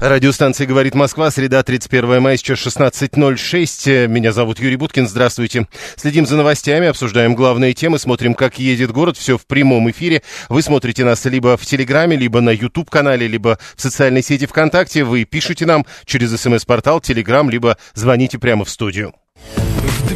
Радиостанция «Говорит Москва», среда, 31 мая, сейчас 16.06. Меня зовут Юрий Буткин, здравствуйте. Следим за новостями, обсуждаем главные темы, смотрим, как едет город, все в прямом эфире. Вы смотрите нас либо в Телеграме, либо на YouTube-канале, либо в социальной сети ВКонтакте. Вы пишете нам через смс-портал, Телеграм, либо звоните прямо в студию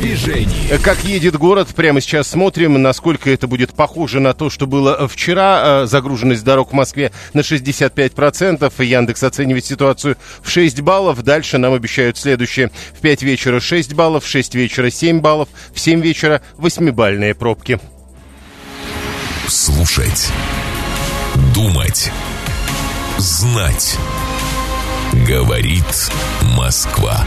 движении. Как едет город, прямо сейчас смотрим, насколько это будет похоже на то, что было вчера. Э, загруженность дорог в Москве на 65%. Яндекс оценивает ситуацию в 6 баллов. Дальше нам обещают следующее. В 5 вечера 6 баллов, в 6 вечера 7 баллов, в 7 вечера 8-бальные пробки. Слушать. Думать. Знать. Говорит Москва.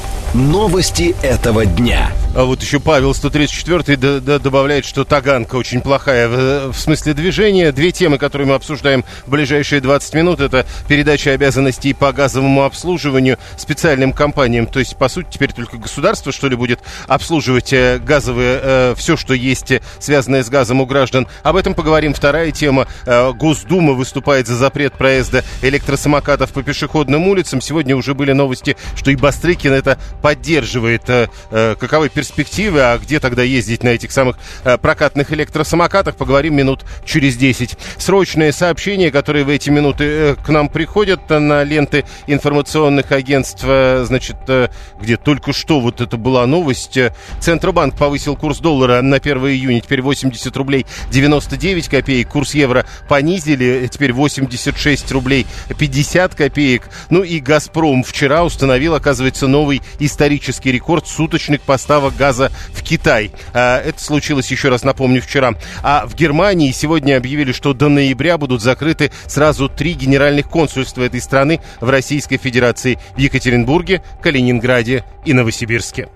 Новости этого дня. А вот еще Павел 134 д- д- добавляет, что Таганка очень плохая в, в смысле движения. Две темы, которые мы обсуждаем в ближайшие 20 минут, это передача обязанностей по газовому обслуживанию специальным компаниям. То есть, по сути, теперь только государство, что ли, будет обслуживать э, газовые, э, все, что есть, э, связанное с газом у граждан. Об этом поговорим. Вторая тема. Э, Госдума выступает за запрет проезда электросамокатов по пешеходным улицам. Сегодня уже были новости, что и Бастрыкин это поддерживает. Э, э, каковы перспективы, а где тогда ездить на этих самых э, прокатных электросамокатах, поговорим минут через 10. Срочные сообщения, которые в эти минуты к нам приходят на ленты информационных агентств, значит, где только что вот это была новость. Центробанк повысил курс доллара на 1 июня, теперь 80 рублей 99 копеек, курс евро понизили, теперь 86 рублей 50 копеек. Ну и «Газпром» вчера установил, оказывается, новый исторический рекорд суточных поставок газа в Китай. А, это случилось, еще раз напомню, вчера. А в Германии сегодня объявили, что до ноября будут закрыты сразу три генеральных консульства этой страны в Российской Федерации в Екатеринбурге, Калининграде и Новосибирске.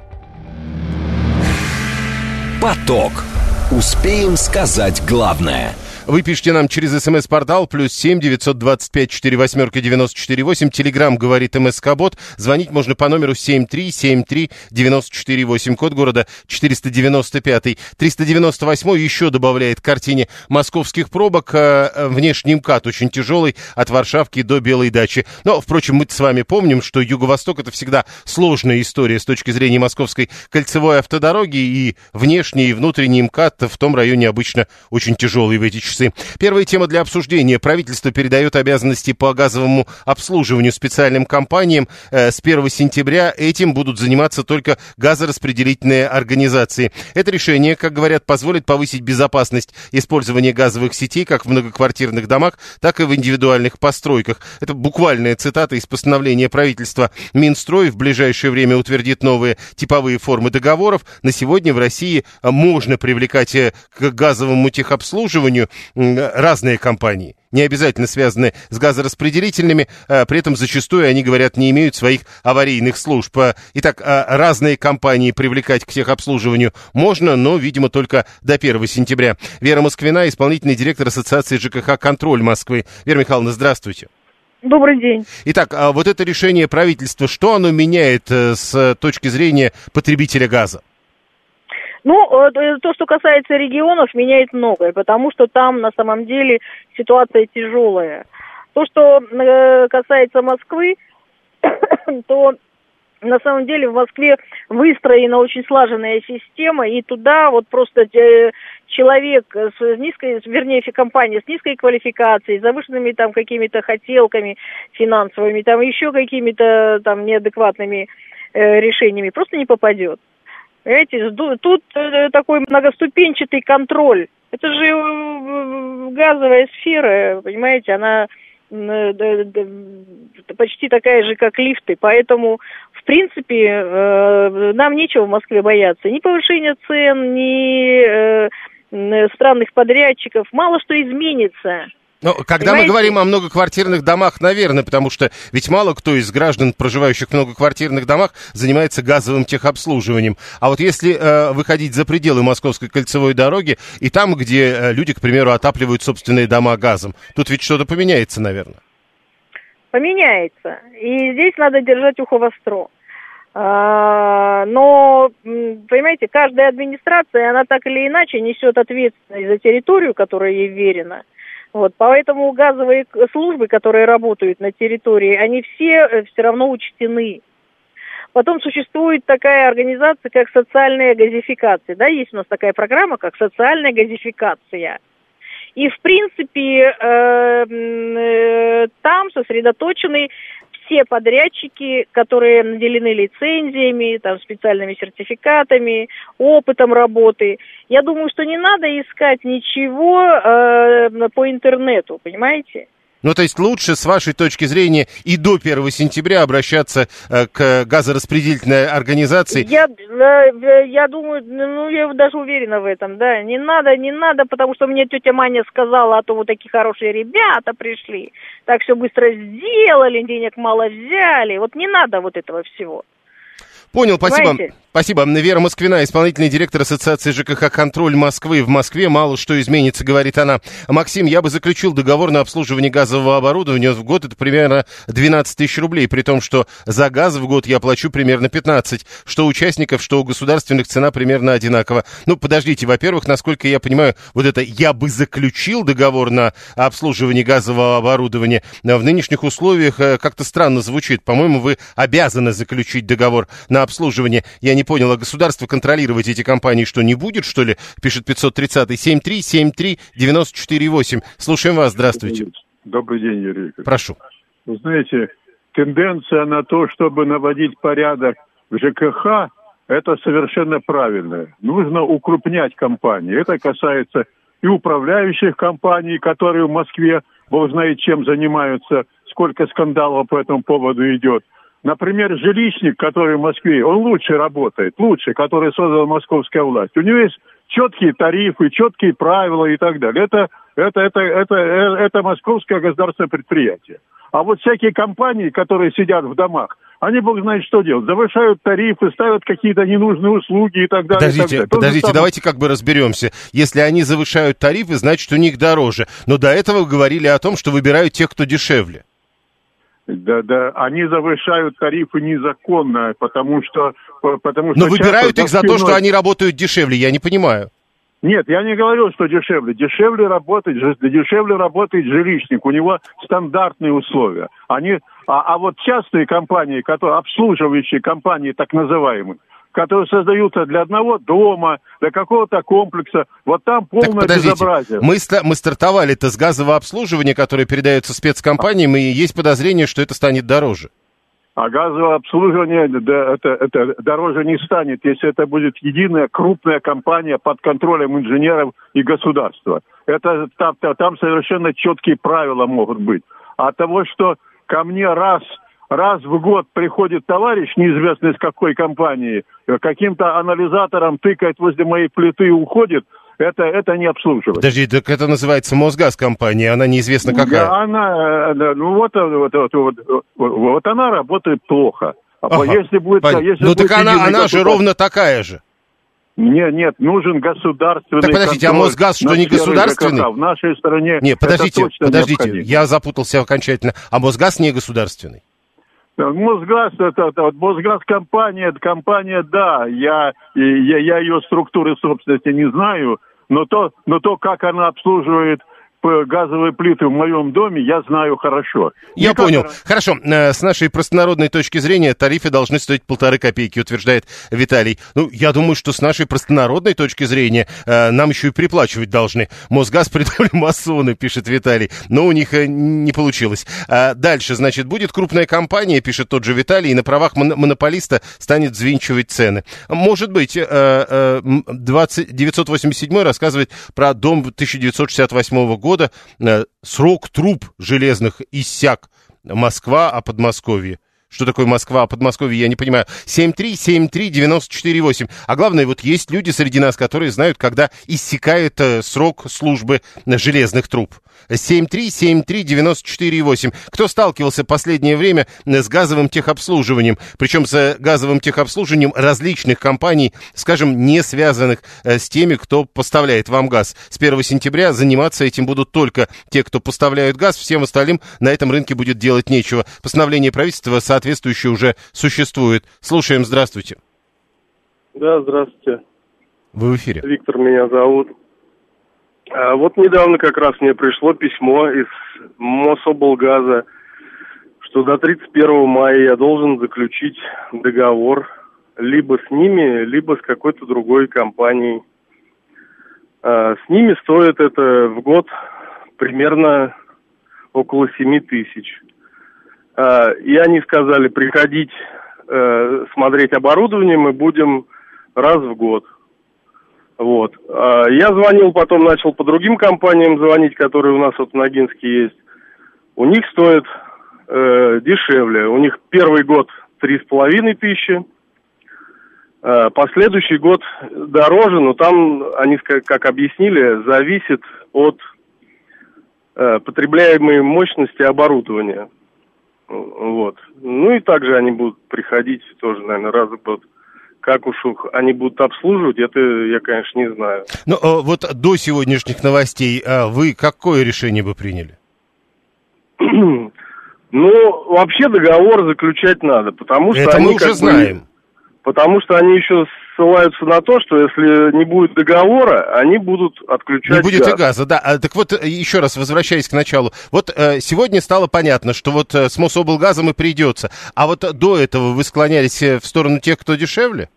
Поток. Успеем сказать главное – вы пишите нам через смс-портал плюс семь девятьсот двадцать пять четыре восьмерка девяносто четыре восемь. Телеграмм говорит МСК-бот. Звонить можно по номеру семь три семь три девяносто четыре восемь. Код города четыреста девяносто пятый. Триста девяносто восьмой еще добавляет к картине московских пробок. Э, э, внешний МКАД очень тяжелый от Варшавки до Белой дачи. Но, впрочем, мы с вами помним, что Юго-Восток это всегда сложная история с точки зрения московской кольцевой автодороги. И внешний и внутренний МКАД в том районе обычно очень тяжелый в эти часы часы. Первая тема для обсуждения. Правительство передает обязанности по газовому обслуживанию специальным компаниям. Э, с 1 сентября этим будут заниматься только газораспределительные организации. Это решение, как говорят, позволит повысить безопасность использования газовых сетей как в многоквартирных домах, так и в индивидуальных постройках. Это буквальная цитата из постановления правительства. Минстрой в ближайшее время утвердит новые типовые формы договоров. На сегодня в России можно привлекать э, к газовому техобслуживанию разные компании, не обязательно связаны с газораспределительными, а при этом зачастую, они говорят, не имеют своих аварийных служб. Итак, а разные компании привлекать к техобслуживанию можно, но, видимо, только до 1 сентября. Вера Москвина, исполнительный директор Ассоциации ЖКХ «Контроль Москвы». Вера Михайловна, здравствуйте. Добрый день. Итак, а вот это решение правительства, что оно меняет э, с точки зрения потребителя газа? Ну, э, то, что касается регионов, меняет многое, потому что там на самом деле ситуация тяжелая. То, что э, касается Москвы, то на самом деле в Москве выстроена очень слаженная система, и туда вот просто э, человек с низкой, вернее, компания с низкой квалификацией, завышенными там какими-то хотелками финансовыми, там еще какими-то там неадекватными э, решениями просто не попадет. Понимаете, тут э, такой многоступенчатый контроль. Это же э, газовая сфера, понимаете, она э, почти такая же, как лифты. Поэтому, в принципе, нам нечего в Москве бояться. Ни повышения цен, ни странных подрядчиков. Мало что изменится. Но когда Понимаете? мы говорим о многоквартирных домах, наверное, потому что ведь мало кто из граждан, проживающих в многоквартирных домах, занимается газовым техобслуживанием. А вот если э, выходить за пределы Московской кольцевой дороги, и там, где э, люди, к примеру, отапливают собственные дома газом, тут ведь что-то поменяется, наверное. Поменяется. И здесь надо держать ухо востро. А, но, понимаете, каждая администрация, она так или иначе несет ответственность за территорию, которая ей верена. Вот, поэтому газовые службы, которые работают на территории, они все э, все равно учтены. Потом существует такая организация, как социальная газификация. Да, есть у нас такая программа, как социальная газификация. И, в принципе, э, э, там сосредоточены все подрядчики, которые наделены лицензиями, там, специальными сертификатами, опытом работы. Я думаю, что не надо искать ничего э, по интернету, понимаете? Ну, то есть лучше, с вашей точки зрения, и до 1 сентября обращаться э, к газораспределительной организации? Я, э, я думаю, ну, я даже уверена в этом, да. Не надо, не надо, потому что мне тетя Маня сказала, а то вот такие хорошие ребята пришли, так все быстро сделали, денег мало взяли. Вот не надо вот этого всего. Понял, спасибо. Понимаете? Спасибо. Вера Москвина, исполнительный директор Ассоциации ЖКХ «Контроль Москвы». В Москве мало что изменится, говорит она. Максим, я бы заключил договор на обслуживание газового оборудования в год. Это примерно 12 тысяч рублей, при том, что за газ в год я плачу примерно 15. Что у участников, что у государственных цена примерно одинаково. Ну, подождите, во-первых, насколько я понимаю, вот это «я бы заключил договор на обслуживание газового оборудования» в нынешних условиях э, как-то странно звучит. По-моему, вы обязаны заключить договор на обслуживание. Я не понял, а государство контролировать эти компании что, не будет, что ли? Пишет 530-7373-94-8. Слушаем вас, здравствуйте. Добрый день, Юрий. Прошу. Вы знаете, тенденция на то, чтобы наводить порядок в ЖКХ, это совершенно правильно. Нужно укрупнять компании. Это касается и управляющих компаний, которые в Москве, бог знает чем занимаются, сколько скандалов по этому поводу идет. Например, жилищник, который в Москве, он лучше работает, лучше, который создала московская власть. У него есть четкие тарифы, четкие правила и так далее. Это, это, это, это, это московское государственное предприятие. А вот всякие компании, которые сидят в домах, они бог знает что делают. Завышают тарифы, ставят какие-то ненужные услуги и так далее. Подождите, так далее. подождите, давайте как бы разберемся. Если они завышают тарифы, значит у них дороже. Но до этого говорили о том, что выбирают тех, кто дешевле. Да, да, они завышают тарифы незаконно, потому что... Потому что Но выбирают их за то, что они работают дешевле, я не понимаю. Нет, я не говорю, что дешевле. Дешевле работает, дешевле работает жилищник. У него стандартные условия. Они, а, а вот частные компании, которые обслуживающие компании, так называемые, которые создаются для одного дома, для какого-то комплекса. Вот там полное так, безобразие. Мы, мы стартовали-то с газового обслуживания, которое передается спецкомпаниям, и есть подозрение, что это станет дороже. А газовое обслуживание да, это, это дороже не станет, если это будет единая крупная компания под контролем инженеров и государства. Это, там, там совершенно четкие правила могут быть. А того, что ко мне раз раз в год приходит товарищ, неизвестно из какой компании, каким-то анализатором тыкает возле моей плиты и уходит, это, это не обслуживать. Подожди, так это называется Мосгаз компания, она неизвестно какая. Да, она, ну вот, вот, вот, вот, вот она работает плохо. А ага, если будет, если ну будет так она, она же ровно такая же. Нет, нет, нужен государственный Так подождите, а Мосгаз что, не государственный? ЖКХ. В нашей стране Нет, подождите, подождите, я запутался окончательно. А Мосгаз не государственный? Мосгаз, это, это Мосгаз компания, компания, да, я, я, я ее структуры собственности не знаю, но то, но то, как она обслуживает газовые плиты в моем доме, я знаю хорошо. Я Никак... понял. Хорошо. Э, с нашей простонародной точки зрения тарифы должны стоить полторы копейки, утверждает Виталий. Ну, я думаю, что с нашей простонародной точки зрения э, нам еще и приплачивать должны. Мосгаз придумали масоны, пишет Виталий. Но у них э, не получилось. А дальше, значит, будет крупная компания, пишет тот же Виталий, и на правах монополиста станет взвинчивать цены. Может быть, 20, 987 рассказывает про дом 1968 года, года э, срок труб железных иссяк. Москва, а Подмосковье. Что такое Москва, а Подмосковье я не понимаю. 7373948. А главное, вот есть люди среди нас, которые знают, когда иссякает э, срок службы железных труб. 7373948. Кто сталкивался в последнее время с газовым техобслуживанием, причем с газовым техобслуживанием различных компаний, скажем, не связанных э, с теми, кто поставляет вам газ. С 1 сентября заниматься этим будут только те, кто поставляют газ, всем остальным на этом рынке будет делать нечего. Постановление правительства соответствующее уже существует. Слушаем, здравствуйте. Да, здравствуйте. Вы в эфире. Виктор меня зовут. А вот недавно как раз мне пришло письмо из Мособлгаза, что до 31 мая я должен заключить договор либо с ними, либо с какой-то другой компанией. А, с ними стоит это в год примерно около 7 тысяч. А, и они сказали, приходить э, смотреть оборудование мы будем раз в год. Вот. А, я звонил, потом начал по другим компаниям звонить, которые у нас вот в Ногинске есть. У них стоит э, дешевле. У них первый год три с половиной тысячи, э, последующий год дороже, но там они, как, объяснили, зависит от э, потребляемой мощности оборудования. Вот. Ну и также они будут приходить тоже, наверное, раз в год. Как уж они будут обслуживать, это я, конечно, не знаю. Ну, а вот до сегодняшних новостей а вы какое решение бы приняли? Ну, вообще договор заключать надо, потому что Это они мы уже знаем. Бы, потому что они еще ссылаются на то, что если не будет договора, они будут отключать Не будет газ. и газа, да. А, так вот, э, еще раз, возвращаясь к началу. Вот э, сегодня стало понятно, что вот э, с Мособлгазом и придется. А вот до этого вы склонялись э, в сторону тех, кто дешевле?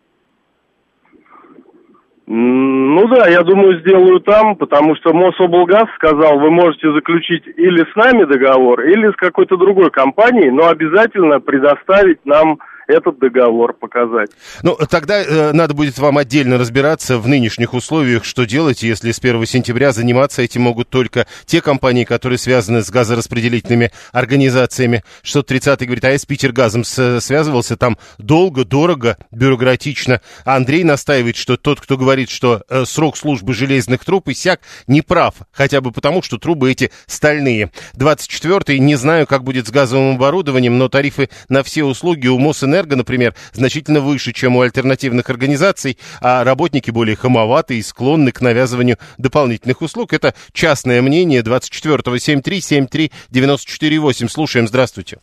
Ну да, я думаю, сделаю там, потому что Мособлгаз сказал, вы можете заключить или с нами договор, или с какой-то другой компанией, но обязательно предоставить нам этот договор показать. Ну, тогда э, надо будет вам отдельно разбираться в нынешних условиях, что делать, если с 1 сентября заниматься этим могут только те компании, которые связаны с газораспределительными организациями. 630 говорит, а я с Питергазом связывался, там долго, дорого, бюрократично. А Андрей настаивает, что тот, кто говорит, что э, срок службы железных труб иссяк, не прав, хотя бы потому, что трубы эти стальные. 24 не знаю, как будет с газовым оборудованием, но тарифы на все услуги у Мосэнерго, например, значительно выше, чем у альтернативных организаций, а работники более хамоваты и склонны к навязыванию дополнительных услуг. Это частное мнение 24-го 7373948. Слушаем, здравствуйте.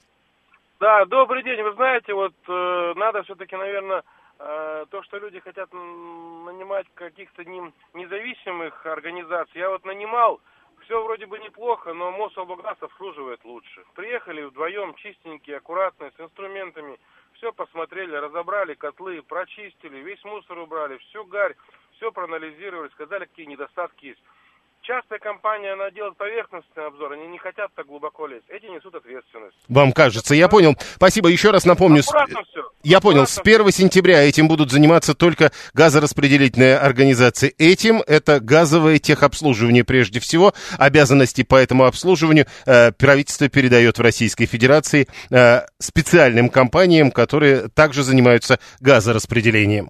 Да, добрый день. Вы знаете, вот э, надо все-таки, наверное, э, то, что люди хотят нанимать каких-то не- независимых организаций. Я вот нанимал, все вроде бы неплохо, но Мособлгаз обслуживает лучше. Приехали вдвоем, чистенькие, аккуратные, с инструментами, все посмотрели, разобрали котлы, прочистили, весь мусор убрали, всю гарь, все проанализировали, сказали, какие недостатки есть. Частная компания, она делает поверхностный обзор, они не хотят так глубоко лезть. Эти несут ответственность. Вам кажется, я понял. Спасибо. Еще раз напомню. с- все. Я понял, с 1 сентября этим будут заниматься только газораспределительные организации. Этим это газовое техобслуживание прежде всего. Обязанности по этому обслуживанию э, правительство передает в Российской Федерации э, специальным компаниям, которые также занимаются газораспределением.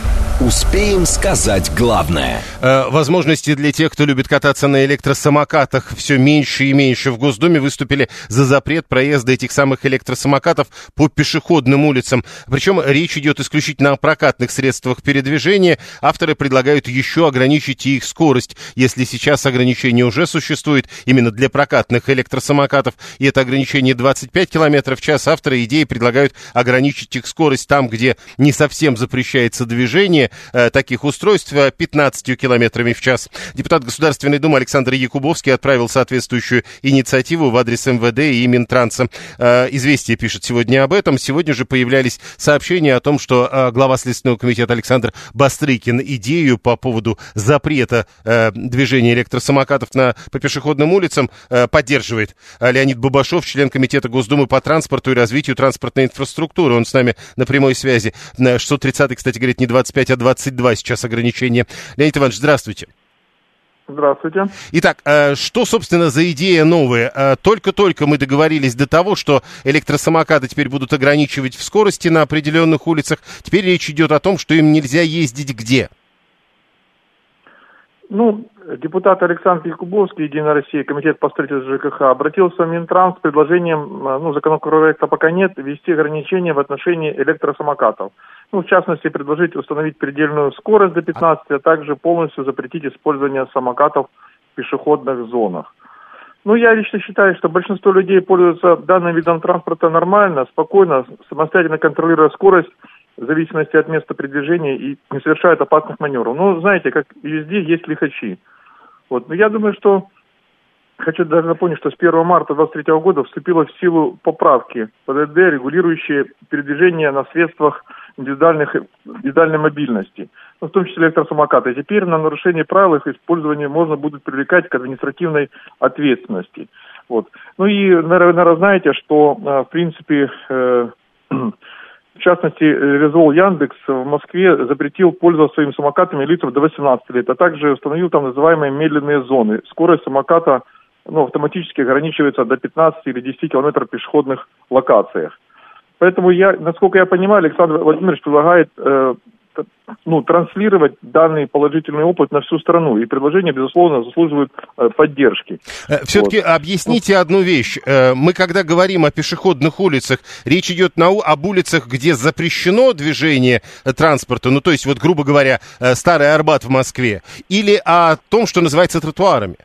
Успеем сказать главное. Э, Возможности для тех, кто любит кататься на электросамокатах, все меньше и меньше. В Госдуме выступили за запрет проезда этих самых электросамокатов по пешеходным улицам. Причем речь идет исключительно о прокатных средствах передвижения. Авторы предлагают еще ограничить их скорость. Если сейчас ограничение уже существует именно для прокатных электросамокатов, и это ограничение 25 км в час, авторы идеи предлагают ограничить их скорость там, где не совсем запрещается движение, э, таких устройств 15 километрами в час. Депутат Государственной Думы Александр Якубовский отправил соответствующую инициативу в адрес МВД и Минтранса. Известие пишет сегодня об этом. Сегодня же появлялись сообщения о том, что глава Следственного комитета Александр Бастрыкин идею по поводу запрета движения электросамокатов на, по пешеходным улицам поддерживает. Леонид Бабашов, член комитета Госдумы по транспорту и развитию транспортной инфраструктуры. Он с нами на прямой связи. 630, кстати, говорит, не 25, а 22 сейчас ограничение. Леонид Иванович, здравствуйте. Здравствуйте. Итак, э, что, собственно, за идея новая? Э, только-только мы договорились до того, что электросамокаты теперь будут ограничивать в скорости на определенных улицах. Теперь речь идет о том, что им нельзя ездить где? Ну, депутат Александр Якубовский, Единая Россия, Комитет по строительству ЖКХ, обратился в Минтранс с предложением, э, ну, законопроекта пока нет, ввести ограничения в отношении электросамокатов. Ну, в частности, предложить установить предельную скорость до 15, а также полностью запретить использование самокатов в пешеходных зонах. Ну, я лично считаю, что большинство людей пользуются данным видом транспорта нормально, спокойно, самостоятельно контролируя скорость, в зависимости от места передвижения и не совершают опасных маневров. Ну, знаете, как везде есть лихачи. Вот. Но я думаю, что хочу даже напомнить, что с 1 марта 2023 года вступила в силу поправки ПДД, регулирующие передвижение на средствах индивидуальных, индивидуальной мобильности, ну, в том числе электросамокаты. Теперь на нарушение правил их использования можно будет привлекать к административной ответственности. Вот. Ну и, наверное, знаете, что, э, в принципе, э, В частности, Резол Яндекс в Москве запретил пользоваться своими самокатами лицам до 18 лет, а также установил там называемые медленные зоны. Скорость самоката ну, автоматически ограничивается до 15 или 10 километров в пешеходных локациях. Поэтому я, насколько я понимаю, Александр Владимирович предлагает э, ну, транслировать данный положительный опыт на всю страну. И предложение, безусловно, заслуживает э, поддержки. Э, Все-таки вот. объясните одну вещь. Э, мы, когда говорим о пешеходных улицах, речь идет на, об улицах, где запрещено движение транспорта, ну, то есть, вот, грубо говоря, Старый Арбат в Москве, или о том, что называется тротуарами?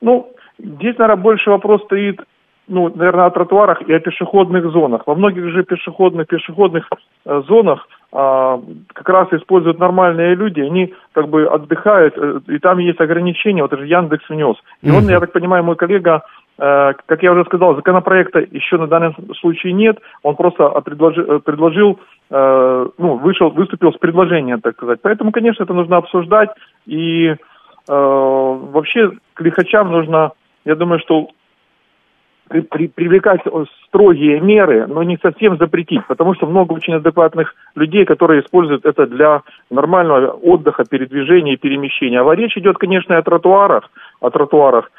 Ну, здесь, наверное, больше вопрос стоит ну, наверное, о тротуарах и о пешеходных зонах. Во многих же пешеходных пешеходных э, зонах как раз используют нормальные люди, они как бы отдыхают, э, и там есть ограничения, вот это же Яндекс внес. И он, я так понимаю, мой коллега, э, как я уже сказал, законопроекта еще на данный случай нет, он просто э, предложил, э, ну, вышел, выступил с предложением, так сказать. Поэтому, конечно, это нужно обсуждать, и э, вообще к лихачам нужно, я думаю, что при, при, привлекать строгие меры, но не совсем запретить, потому что много очень адекватных людей, которые используют это для нормального отдыха, передвижения и перемещения. А речь идет, конечно, о тротуарах, о тротуарах,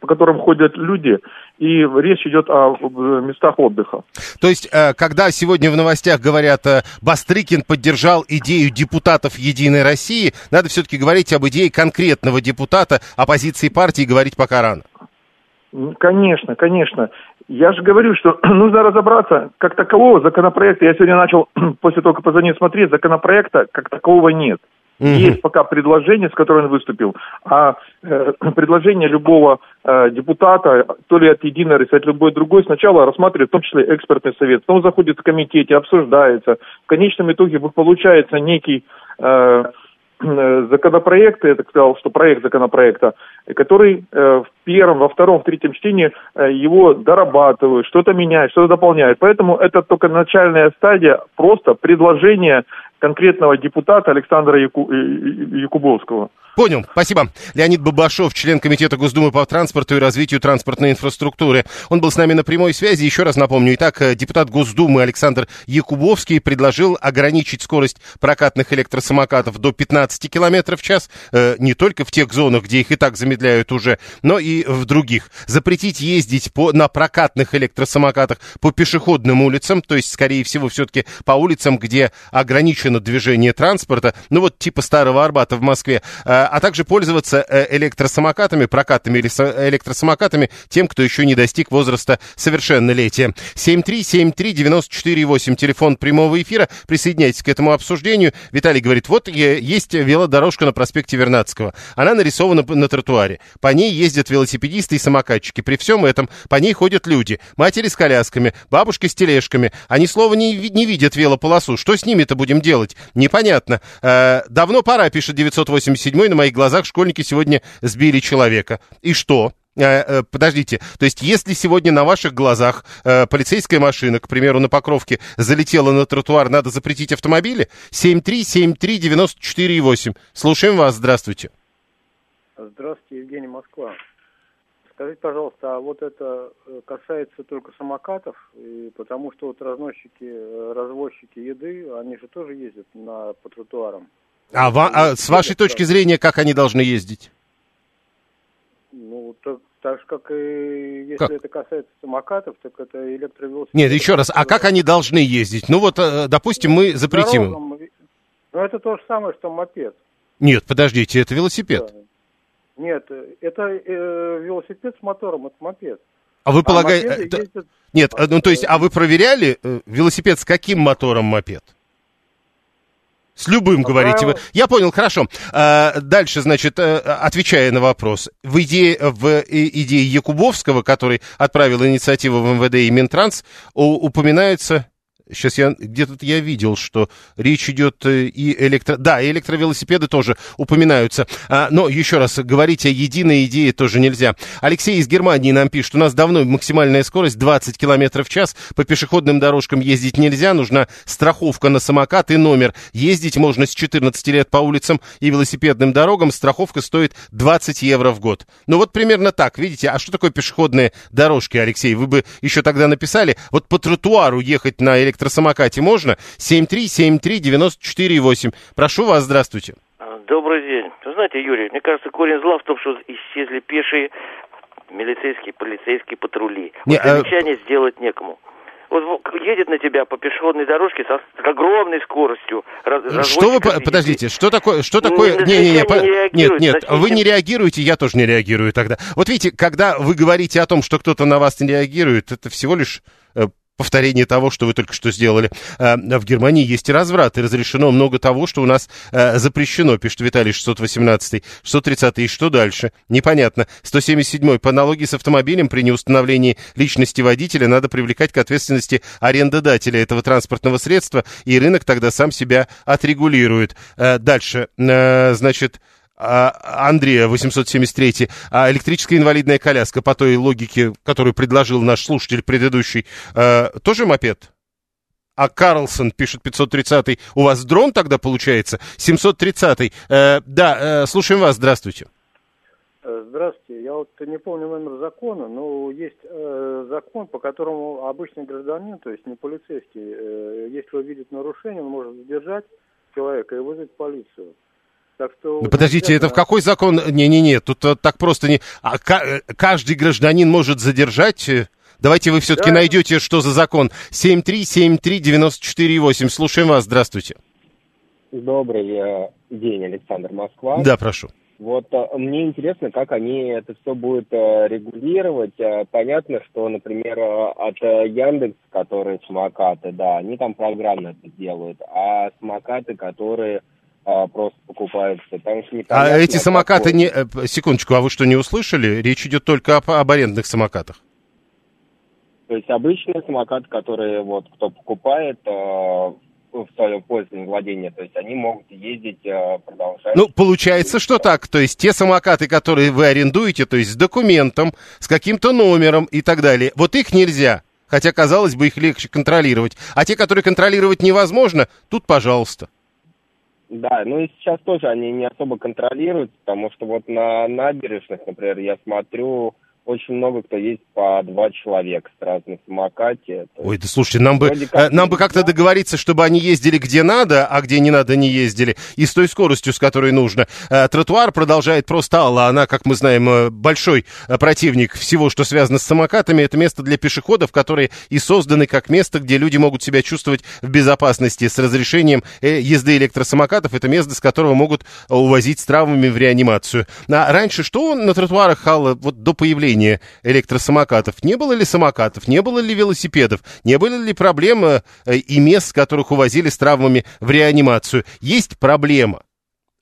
по которым ходят люди, и речь идет о местах отдыха. То есть, э, когда сегодня в новостях говорят, э, Бастрыкин поддержал идею депутатов Единой России, надо все-таки говорить об идее конкретного депутата оппозиции партии, говорить пока рано. Конечно, конечно. Я же говорю, что нужно разобраться, как такового законопроекта, я сегодня начал, после того, как позвонил смотреть, законопроекта как такового нет. Угу. Есть пока предложение, с которым он выступил, а э, предложение любого э, депутата, то ли от Единой России, от любой другой, сначала рассматривает, в том числе экспертный совет, потом заходит в комитете, обсуждается. В конечном итоге получается некий э, Э, законопроекта, я так сказал, что проект законопроекта, который э, в первом, во втором, в третьем чтении э, его дорабатывают, что-то меняют, что-то дополняют. Поэтому это только начальная стадия, просто предложение конкретного депутата Александра Яку... Якубовского. Понял, спасибо. Леонид Бабашов, член Комитета Госдумы по транспорту и развитию транспортной инфраструктуры. Он был с нами на прямой связи. Еще раз напомню. Итак, э, депутат Госдумы Александр Якубовский предложил ограничить скорость прокатных электросамокатов до 15 км в час. Э, не только в тех зонах, где их и так замедляют уже, но и в других. Запретить ездить по, на прокатных электросамокатах по пешеходным улицам, то есть, скорее всего, все-таки по улицам, где ограничено движение транспорта, ну вот типа Старого Арбата в Москве. Э, а также пользоваться э, электросамокатами, прокатными или электросамокатами тем, кто еще не достиг возраста совершеннолетия. 7373948, телефон прямого эфира. Присоединяйтесь к этому обсуждению. Виталий говорит, вот есть велодорожка на проспекте Вернадского. Она нарисована на тротуаре. По ней ездят велосипедисты и самокатчики. При всем этом по ней ходят люди. Матери с колясками, бабушки с тележками. Они слова не, не видят велополосу. Что с ними-то будем делать? Непонятно. Э, давно пора, пишет 987 на моих глазах школьники сегодня сбили человека. И что? Э, э, подождите, то есть если сегодня на ваших глазах э, полицейская машина, к примеру, на Покровке залетела на тротуар, надо запретить автомобили? 7373948. Слушаем вас, здравствуйте. Здравствуйте, Евгений Москва. Скажите, пожалуйста, а вот это э, касается только самокатов, и потому что вот разносчики, развозчики еды, они же тоже ездят на, по тротуарам. А, ва, а с вашей точки зрения, как они должны ездить? Ну, так, так же, как и если Как? это касается самокатов, так это электровелосипед. Нет, еще раз, а как они должны ездить? Ну вот, э, допустим, мы запретим. Дорогам, Ну, это то же самое, что мопед. Нет, подождите, это велосипед. Да. Нет, это э, велосипед с мотором, это мопед. А вы А полагаете... это- ездят- Нет, э, ну то есть, а вы проверяли велосипед с каким мотором мопед? С любым, По говорите вы. Я понял, хорошо. А, дальше, значит, э, отвечая на вопрос. В идее, в идее Якубовского, который отправил инициативу в МВД и Минтранс, упоминается... Сейчас я где-то я видел, что речь идет э, и электро... Да, и электровелосипеды тоже упоминаются. А, но еще раз, говорить о единой идее тоже нельзя. Алексей из Германии нам пишет, у нас давно максимальная скорость 20 км в час. По пешеходным дорожкам ездить нельзя, нужна страховка на самокат и номер. Ездить можно с 14 лет по улицам и велосипедным дорогам. Страховка стоит 20 евро в год. Ну вот примерно так, видите. А что такое пешеходные дорожки, Алексей? Вы бы еще тогда написали, вот по тротуару ехать на электросамокате можно? 7373948. Прошу вас, здравствуйте. Добрый день. Вы знаете, Юрий, мне кажется, корень зла в том, что исчезли пешие милицейские, полицейские патрули. Не, вот а- сделать некому. Вот едет на тебя по пешеходной дорожке со, с огромной скоростью. раз- Что вы, объедет. подождите, что такое, что такое, не, не, не, замечание по- не нет, нет, зачем вы не реагируете, я тоже не реагирую тогда. Вот видите, когда вы говорите о том, что кто-то на вас не реагирует, это всего лишь э, повторение того, что вы только что сделали. Э, В Германии есть и разврат, и разрешено много того, что у нас э, запрещено, пишет Виталий 618, 630, и что дальше? Непонятно. 177 по аналогии с автомобилем при неустановлении личности водителя надо привлекать к ответственности арендодателя этого транспортного средства, и рынок тогда сам себя отрегулирует. Э, Дальше, значит, а, Андрея, 873 а электрическая инвалидная коляска по той логике, которую предложил наш слушатель предыдущий, э, тоже мопед? А Карлсон пишет 530 У вас дрон тогда получается? 730 э, Да, э, слушаем вас, здравствуйте. Здравствуйте. Я вот не помню номер закона, но есть э, закон, по которому обычный гражданин, то есть не полицейский, э, если увидит нарушение, он может задержать человека и вызвать полицию. Так что... Ну, подождите, это в какой закон? Не-не-не, тут э, так просто не... А э, каждый гражданин может задержать... э, Давайте вы все-таки Да. найдете, что за закон. 7373948. Слушаем вас, здравствуйте. Добрый день, Александр Москва. Да, прошу. Вот мне интересно, как они это все будут регулировать. Понятно, что, например, от Яндекс, которые самокаты, да, они там программно это делают, а самокаты, которые э, просто покупаются, там А эти самокаты какой- не... э, Секундочку, а вы что, не услышали? Речь идет только об, об арендных самокатах. То есть обычные самокаты, которые вот кто покупает э, в свое пользование, владение, то есть они могут ездить, э, продолжать. Ну, получается, что так. То есть те самокаты, которые вы арендуете, то есть с документом, с каким-то номером и так далее, вот их нельзя. Хотя, казалось бы, их легче контролировать. А те, которые контролировать невозможно, тут, пожалуйста. Да, ну и сейчас тоже они не особо контролируют, потому что вот на набережных, например, я смотрю, очень много кто есть по два человека сразу на самокате. Ой, да слушайте, нам бы, как нам бы как-то договориться, чтобы они ездили где надо, а где не надо не ездили, и с той скоростью, с которой нужно. Тротуар продолжает просто Алла, она, как мы знаем, большой противник всего, что связано с самокатами. Это место для пешеходов, которые и созданы как место, где люди могут себя чувствовать в безопасности с разрешением э, езды электросамокатов. Это место, с которого могут увозить с травмами в реанимацию. А раньше что на тротуарах, Алла, вот до появления электросамокатов? Не было ли самокатов? Не было ли велосипедов? Не было ли проблемы э, и мест, которых увозили с травмами в реанимацию? Есть проблема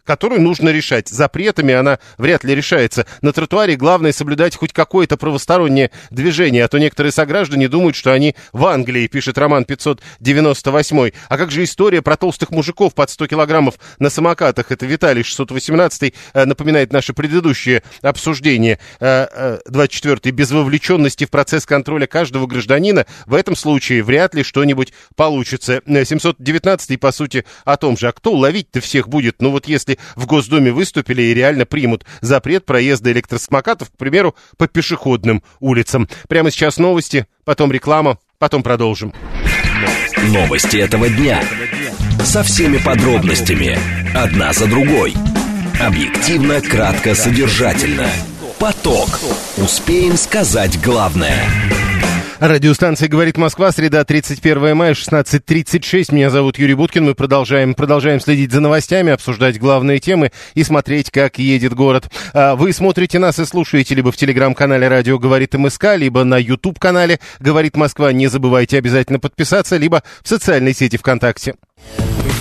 которую нужно решать. Запретами она вряд ли решается. На тротуаре главное соблюдать хоть какое-то правостороннее движение, а то некоторые сограждане думают, что они в Англии, пишет Роман 598. А как же история про толстых мужиков под 100 килограммов на самокатах? Это Виталий 618 э, напоминает наше предыдущее обсуждение. 24 э, э, без вовлеченности в процесс контроля каждого гражданина в этом случае вряд ли что-нибудь получится. 719 по сути о том же. А кто ловить-то всех будет? Ну вот если в Госдуме выступили и реально примут запрет проезда электросамокатов, к примеру, по пешеходным улицам. Прямо сейчас новости, потом реклама, потом продолжим. Новости этого дня. Со всеми подробностями. Одна за другой. Объективно, кратко, содержательно. Поток. Успеем сказать главное. Радиостанция «Говорит Москва», среда, 31 мая, 16.36. Меня зовут Юрий Буткин. Мы продолжаем, продолжаем следить за новостями, обсуждать главные темы и смотреть, как едет город. А, вы смотрите нас и слушаете либо в телеграм-канале «Радио говорит МСК», либо на YouTube-канале «Говорит Москва». Не забывайте обязательно подписаться, либо в социальной сети ВКонтакте.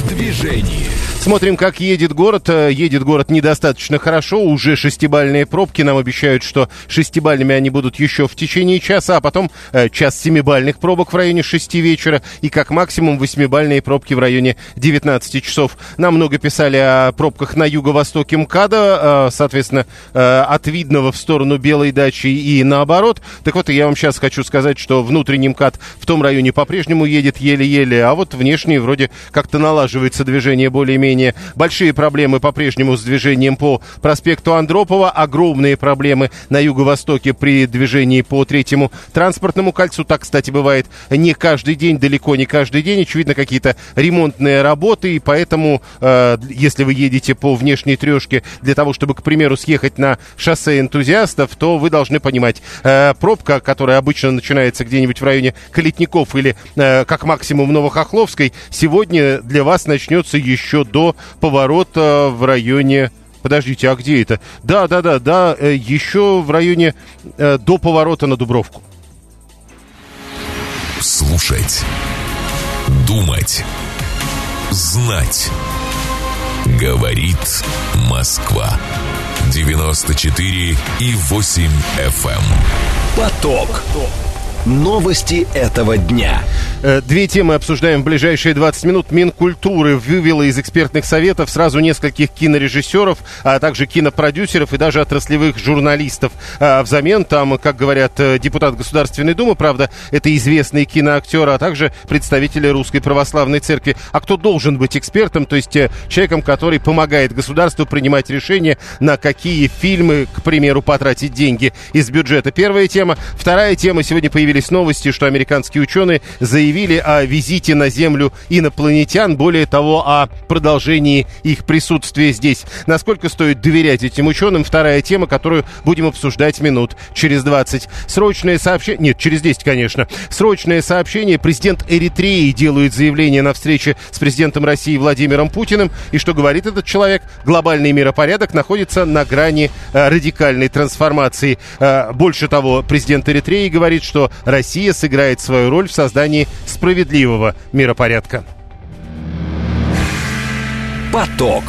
Движении. Смотрим, как едет город. Э, едет город недостаточно хорошо. Уже шестибальные пробки. Нам обещают, что шестибальными они будут еще в течение часа, а потом э, час семибальных пробок в районе 6 вечера и как максимум восьмибальные пробки в районе 19 часов. Нам много писали о пробках на юго-востоке МКАДа, э, соответственно, э, от Видного в сторону Белой дачи и наоборот. Так вот, я вам сейчас хочу сказать, что внутренний МКАД в том районе по-прежнему едет еле-еле, а вот внешний вроде как-то налаживается движение более-менее менее. Большие проблемы по-прежнему с движением по проспекту Андропова, огромные проблемы на юго-востоке при движении по третьему транспортному кольцу. Так, кстати, бывает не каждый день, далеко не каждый день. Очевидно, какие-то ремонтные работы, и поэтому, э, если вы едете по внешней трешке для того, чтобы, к примеру, съехать на шоссе энтузиастов, то вы должны понимать, э, пробка, которая обычно начинается где-нибудь в районе Калитников или э, как максимум Новохохловской, сегодня для вас начнется еще до поворота в районе... Подождите, а где это? Да, да, да, да, э, еще в районе э, до поворота на Дубровку. Слушать. Думать. Знать. Говорит Москва. 94 и 8 FM. Эм. Поток. Поток. Новости этого дня. Э, две темы обсуждаем в ближайшие 20 минут. Минкультуры вывела из экспертных советов сразу нескольких кинорежиссеров, а также кинопродюсеров и даже отраслевых журналистов. А взамен там, как говорят, э, депутат Государственной Думы, правда, это известные киноактеры, а также представители Русской Православной Церкви. А кто должен быть экспертом, то есть э, человеком, который помогает государству принимать решения, на какие фильмы, к примеру, потратить деньги из бюджета. Первая тема. Вторая тема. Сегодня появилась появились новости, что американские ученые заявили о визите на Землю инопланетян, более того, о продолжении их присутствия здесь. Насколько стоит доверять этим ученым? Вторая тема, которую будем обсуждать минут через 20. Срочное сообщение... Нет, через 10, конечно. Срочное сообщение. Президент Эритреи делает заявление на встрече с президентом России Владимиром Путиным. И что говорит этот человек? Глобальный миропорядок находится на грани э, радикальной трансформации. Э, больше того, президент Эритреи говорит, что Россия сыграет свою роль в создании справедливого миропорядка. Поток.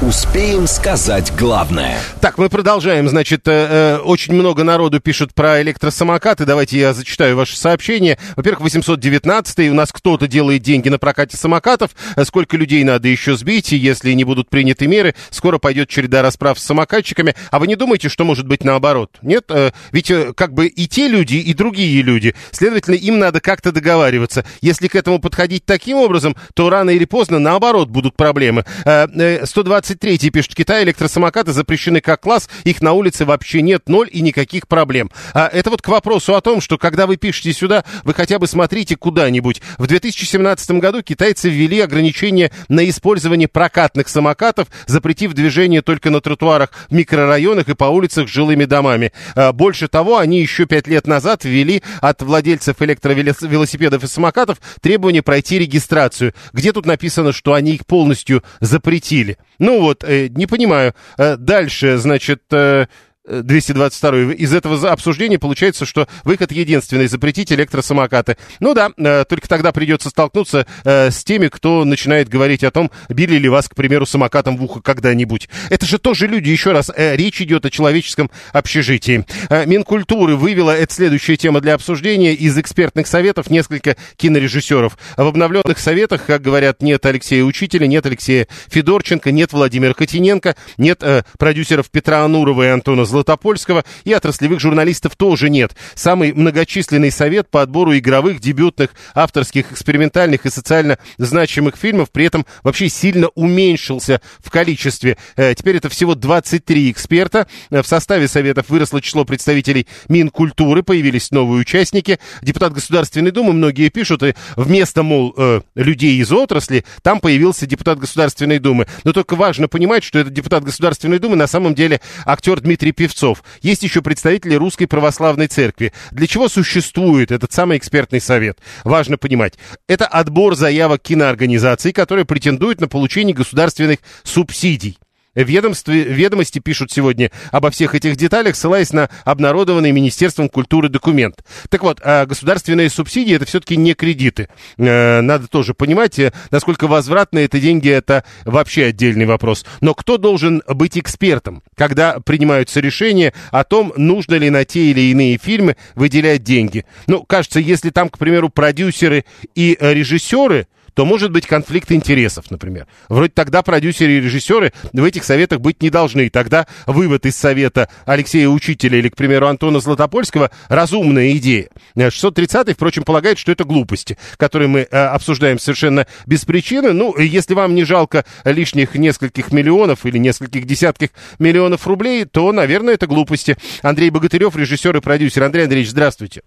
Успеем сказать главное. Так, мы продолжаем. Значит, э, э, очень много народу пишут про электросамокаты. Давайте я зачитаю ваше сообщение. Во-первых, 819 у нас кто-то делает деньги на прокате самокатов. Сколько людей надо еще сбить, если не будут приняты меры, скоро пойдет череда расправ с самокатчиками. А вы не думаете, что может быть наоборот? Нет? Э, ведь э, как бы и те люди, и другие люди. Следовательно, им надо как-то договариваться. Если к этому подходить таким образом, то рано или поздно наоборот будут проблемы. Э, 120 23 пишет, в электросамокаты запрещены как класс, их на улице вообще нет, ноль и никаких проблем. А это вот к вопросу о том, что когда вы пишете сюда, вы хотя бы смотрите куда-нибудь. В 2017 году китайцы ввели ограничения на использование прокатных самокатов, запретив движение только на тротуарах в микрорайонах и по улицах с жилыми домами. А, больше того, они еще пять лет назад ввели от владельцев электровелосипедов и самокатов требование пройти регистрацию. Где тут написано, что они их полностью запретили? Ну вот, э, не понимаю. Э, дальше, значит, э, 222 из этого обсуждения получается, что выход единственный – запретить электросамокаты. Ну да, э, только тогда придется столкнуться э, с теми, кто начинает говорить о том, били ли вас, к примеру, самокатом в ухо когда-нибудь. Это же тоже люди, еще раз, э, речь идет о человеческом общежитии. Минкультуры вывела, это следующая тема для обсуждения, из экспертных советов несколько кинорежиссеров. В обновленных советах, как говорят, нет Алексея Учителя, нет Алексея Федорченко, нет Владимира Котиненко, нет э, продюсеров Петра Анурова и Антона Златова, Златопольского и отраслевых журналистов тоже нет. Самый многочисленный совет по отбору игровых, дебютных, авторских, экспериментальных и социально значимых фильмов при этом вообще сильно уменьшился в количестве. Э, теперь это всего 23 эксперта. Э, в составе советов выросло число представителей Минкультуры, появились новые участники. Депутат Государственной Думы, многие пишут, и вместо, мол, э, людей из отрасли, там появился депутат Государственной Думы. Но только важно понимать, что этот депутат Государственной Думы на самом деле актер Дмитрий Певцов. Есть еще представители Русской Православной Церкви. Для чего существует этот самый экспертный совет? Важно понимать. Это отбор заявок киноорганизаций, которые претендуют на получение государственных субсидий. Ведомстве, ведомости пишут сегодня обо всех этих деталях, ссылаясь на обнародованный Министерством культуры документ. Так вот, а государственные субсидии это все-таки не кредиты. Э, надо тоже понимать, э, насколько возвратны это деньги, это вообще отдельный вопрос. Но кто должен быть экспертом, когда принимаются решения о том, нужно ли на те или иные фильмы выделять деньги? Ну, кажется, если там, к примеру, продюсеры и режиссеры, то может быть конфликт интересов, например. Вроде тогда продюсеры и режиссеры в этих советах быть не должны. Тогда вывод из совета Алексея Учителя или, к примеру, Антона Златопольского – разумная идея. 630-й, впрочем, полагает, что это глупости, которые мы э, обсуждаем совершенно без причины. Ну, если вам не жалко лишних нескольких миллионов или нескольких десятков миллионов рублей, то, наверное, это глупости. Андрей Богатырев, режиссер и продюсер. Андрей Андреевич, здравствуйте.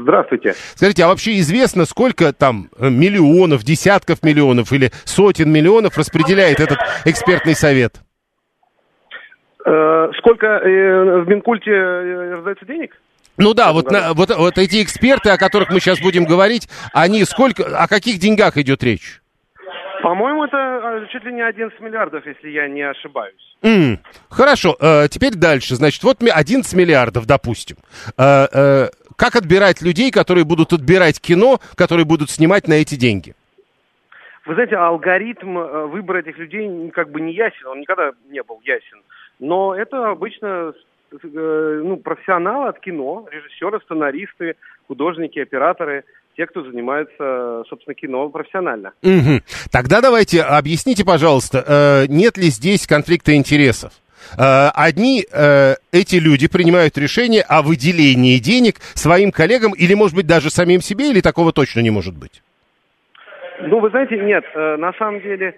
Здравствуйте. Скажите, а вообще известно, сколько там э, миллионов, десятков миллионов или сотен миллионов распределяет этот экспертный совет? Э, сколько э, в Минкульте раздается денег? Ну да, вот, на, вот, вот эти эксперты, о которых мы сейчас будем говорить, они сколько, о каких деньгах идет речь? По-моему, это а, чуть ли не 11 миллиардов, если я не ошибаюсь. Mm, хорошо, э, теперь дальше. Значит, вот 11 миллиардов, допустим. Э, э, как отбирать людей, которые будут отбирать кино, которые будут снимать на эти деньги? Вы знаете, алгоритм э, выбора этих людей как бы не ясен, он никогда не был ясен. Но это обычно э, ну, профессионалы от кино, режиссеры, сценаристы, художники, операторы, те, кто занимается, собственно, кино профессионально. Угу. Тогда давайте объясните, пожалуйста, э, нет ли здесь конфликта интересов? Э, одни э, эти люди принимают решение о выделении денег своим коллегам или, может быть, даже самим себе, или такого точно не может быть? Ну, вы знаете, нет. Э, на самом деле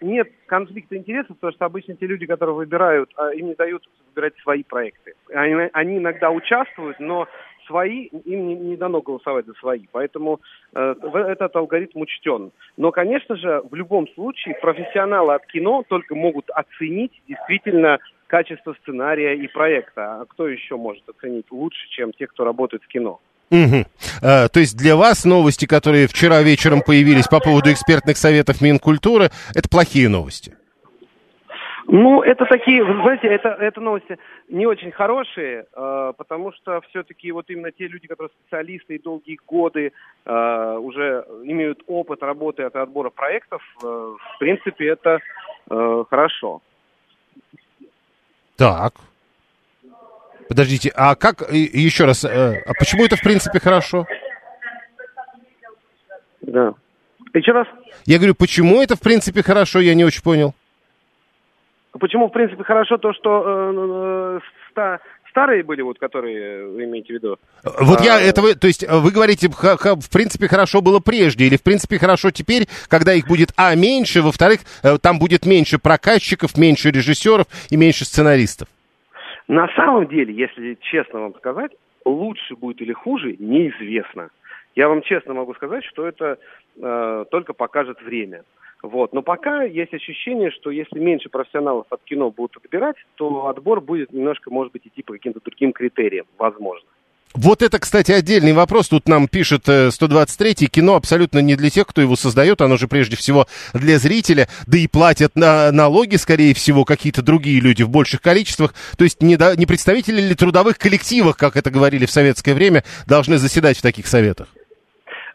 нет конфликта интересов, потому что обычно те люди, которые выбирают, им не дают выбирать свои проекты. Они, они иногда участвуют, но свои, им не, не дано голосовать за свои. Поэтому э, этот алгоритм учтен. Но, конечно же, в любом случае профессионалы от кино только могут оценить действительно качество сценария и проекта. А кто еще может оценить лучше, чем те, кто работает в кино? Угу. А, то есть для вас новости, которые вчера вечером появились по поводу экспертных советов Минкультуры, это плохие новости? Ну, это такие, вы знаете, это, это новости не очень хорошие, э, потому что все-таки вот именно те люди, которые специалисты и долгие годы э, уже имеют опыт работы от отбора проектов, э, в принципе, это э, хорошо. Так. Подождите, а как, еще раз, э, а почему это в принципе хорошо? Да. Еще раз? Я говорю, почему это в принципе хорошо, я не очень понял. Почему, в принципе, хорошо то, что э, 100, старые были, вот, которые вы имеете в виду. Вот А, я, это вы, то есть вы говорите, ха- ха- в принципе, хорошо было прежде, или в принципе хорошо теперь, когда их будет, а, меньше, во-вторых, э, там будет меньше прокатчиков, меньше режиссеров и меньше сценаристов. На самом деле, если честно вам сказать, лучше будет или хуже, неизвестно. Я вам честно могу сказать, что это э, только покажет время. Вот. Но пока есть ощущение, что если меньше профессионалов от кино будут отбирать, то отбор будет немножко, может быть, идти по каким-то другим критериям, возможно. Вот это, кстати, отдельный вопрос. Тут нам пишет э, 123-й. Кино абсолютно не для тех, кто его создает. Оно же прежде всего для зрителя. Да и платят на налоги, скорее всего, какие-то другие люди в больших количествах. То есть не, до- не представители ли трудовых коллективов, как это говорили в советское время, должны заседать в таких советах?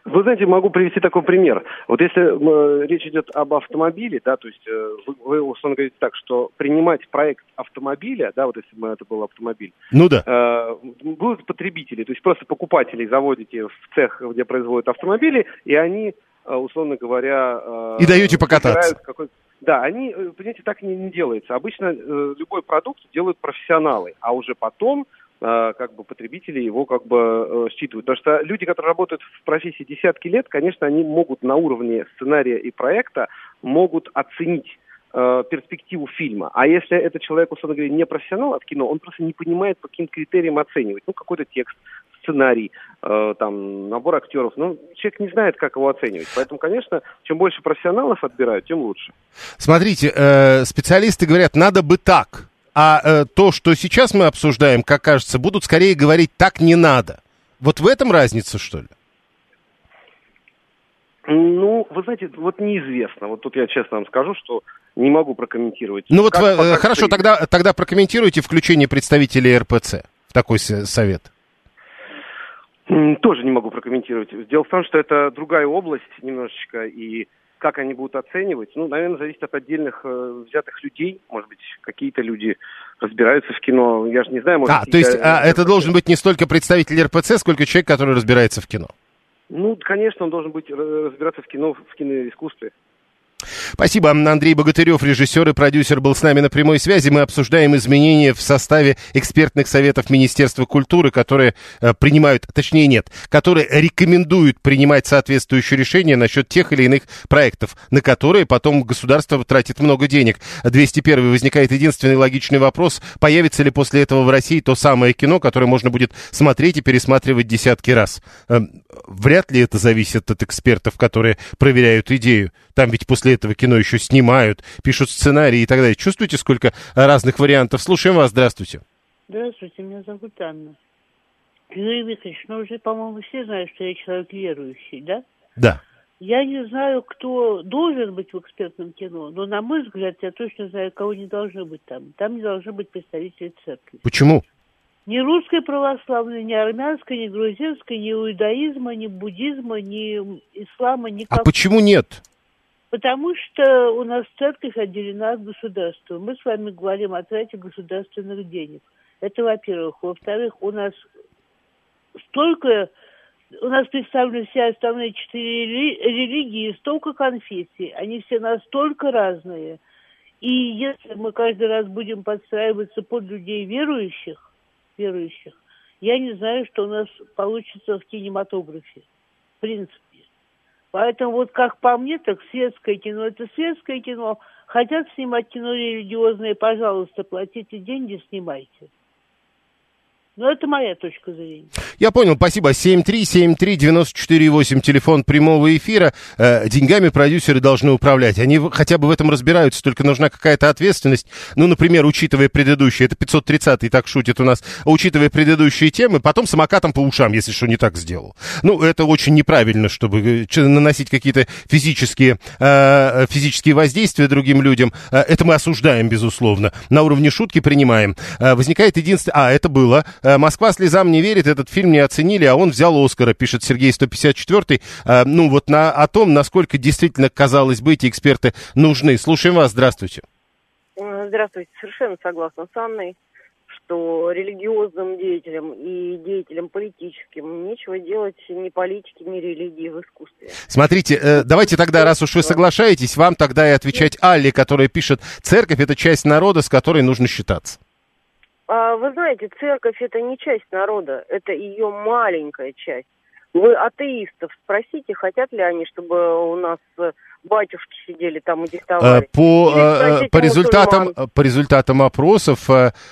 Вы знаете, могу привести такой пример. Вот если э, речь идет об автомобиле, да, то есть э, вы, вы, условно говорите так, что принимать проект автомобиля, да, вот если бы это был автомобиль, Ну да. э, будут потребители, то есть просто покупателей заводите в цех, где производят автомобили, и они, э, условно говоря... э, И даете покататься. Да, они, э, понимаете, так не, не делается. Обычно э, любой продукт делают профессионалы, а уже потом как бы потребители его как бы э, считывают. Потому что люди, которые работают в профессии десятки лет, конечно, они могут на уровне сценария и проекта могут оценить э, перспективу фильма. А если это человек, условно говоря, не профессионал от кино, он просто не понимает, по каким критериям оценивать. Ну, какой-то текст, сценарий, э, там, набор актеров. Ну, человек не знает, как его оценивать. Поэтому, конечно, чем больше профессионалов отбирают, тем лучше. Смотрите, э, специалисты говорят, надо бы так. А э, то, что сейчас мы обсуждаем, как кажется, будут скорее говорить, так не надо. Вот в этом разница, что ли? Ну, вы знаете, вот неизвестно. Вот тут я честно вам скажу, что не могу прокомментировать. Ну вот, Как вы, э, хорошо, стоит. тогда, тогда прокомментируйте включение представителей РПЦ в такой совет. Тоже не могу прокомментировать. Дело в том, что это другая область немножечко, и как они будут оценивать, ну, наверное, зависит от отдельных э, взятых людей. Может быть, какие-то люди разбираются в кино. Я же не знаю, может А, то есть а, это должен быть не столько представитель РПЦ, сколько человек, который разбирается в кино. Ну, конечно, он должен быть э, разбираться в кино, в киноискусстве. Спасибо. Андрей Богатырев, режиссер и продюсер, был с нами на прямой связи. Мы обсуждаем изменения в составе экспертных советов Министерства культуры, которые э, принимают, точнее нет, которые рекомендуют принимать соответствующие решения насчет тех или иных проектов, на которые потом государство тратит много денег. 201 возникает единственный логичный вопрос, появится ли после этого в России то самое кино, которое можно будет смотреть и пересматривать десятки раз. Эм, Вряд ли это зависит от экспертов, которые проверяют идею. Там ведь после этого кино еще снимают, пишут сценарии и так далее. Чувствуете, сколько разных вариантов? Слушаем вас, здравствуйте. Здравствуйте, меня зовут Анна. Юрий Викторович, ну уже, по-моему, все знают, что я человек верующий, да? Да. Я не знаю, кто должен быть в экспертном кино, но, на мой взгляд, я точно знаю, кого не должно быть там. Там не должны быть представители церкви. Почему? Ни русской православной, ни армянской, ни грузинской, ни иудаизма, ни буддизма, ни ислама, ни А почему нет? Потому что у нас церковь отделена от государства. Мы с вами говорим о трате государственных денег. Это во-первых. Во-вторых, у нас столько... У нас представлены все остальные четыре рели- религии, столько конфессий. Они все настолько разные. И если мы каждый раз будем подстраиваться под людей верующих, верующих, я не знаю, что у нас получится в кинематографе. В принципе. Поэтому вот как по мне, так светское кино – это светское кино. Хотят снимать кино религиозное, пожалуйста, платите деньги, снимайте. Но это моя точка зрения. Я понял, спасибо. 7373948, телефон прямого эфира. Э, деньгами продюсеры должны управлять. Они хотя бы в этом разбираются, только нужна какая-то ответственность. Ну, например, учитывая предыдущие, это 530-й так шутит у нас, учитывая предыдущие темы, потом самокатом по ушам, если что не так сделал. Ну, это очень неправильно, чтобы э, наносить какие-то физические, э, физические воздействия другим людям. Это мы осуждаем, безусловно. На уровне шутки принимаем. Возникает единственное... А, это было. Э, Москва слезам не верит, этот фильм не оценили, а он взял Оскара, пишет Сергей 154. Э, ну, вот на, о том, насколько действительно, казалось бы, эти эксперты нужны. Слушаем вас, здравствуйте. Э, Здравствуйте, совершенно согласна с Анной, что религиозным деятелям и деятелям политическим нечего делать ни политики, ни религии в искусстве. Смотрите, э, давайте тогда, раз уж вы соглашаетесь, вам тогда и отвечать Алле, которая пишет, церковь это часть народа, с которой нужно считаться. А, вы знаете, церковь это не часть народа, это ее маленькая часть. Вы атеистов спросите, хотят ли они, чтобы у нас э, батюшки сидели там и диктовали. Э, По, Или э, по, результатам, мусульман. по результатам опросов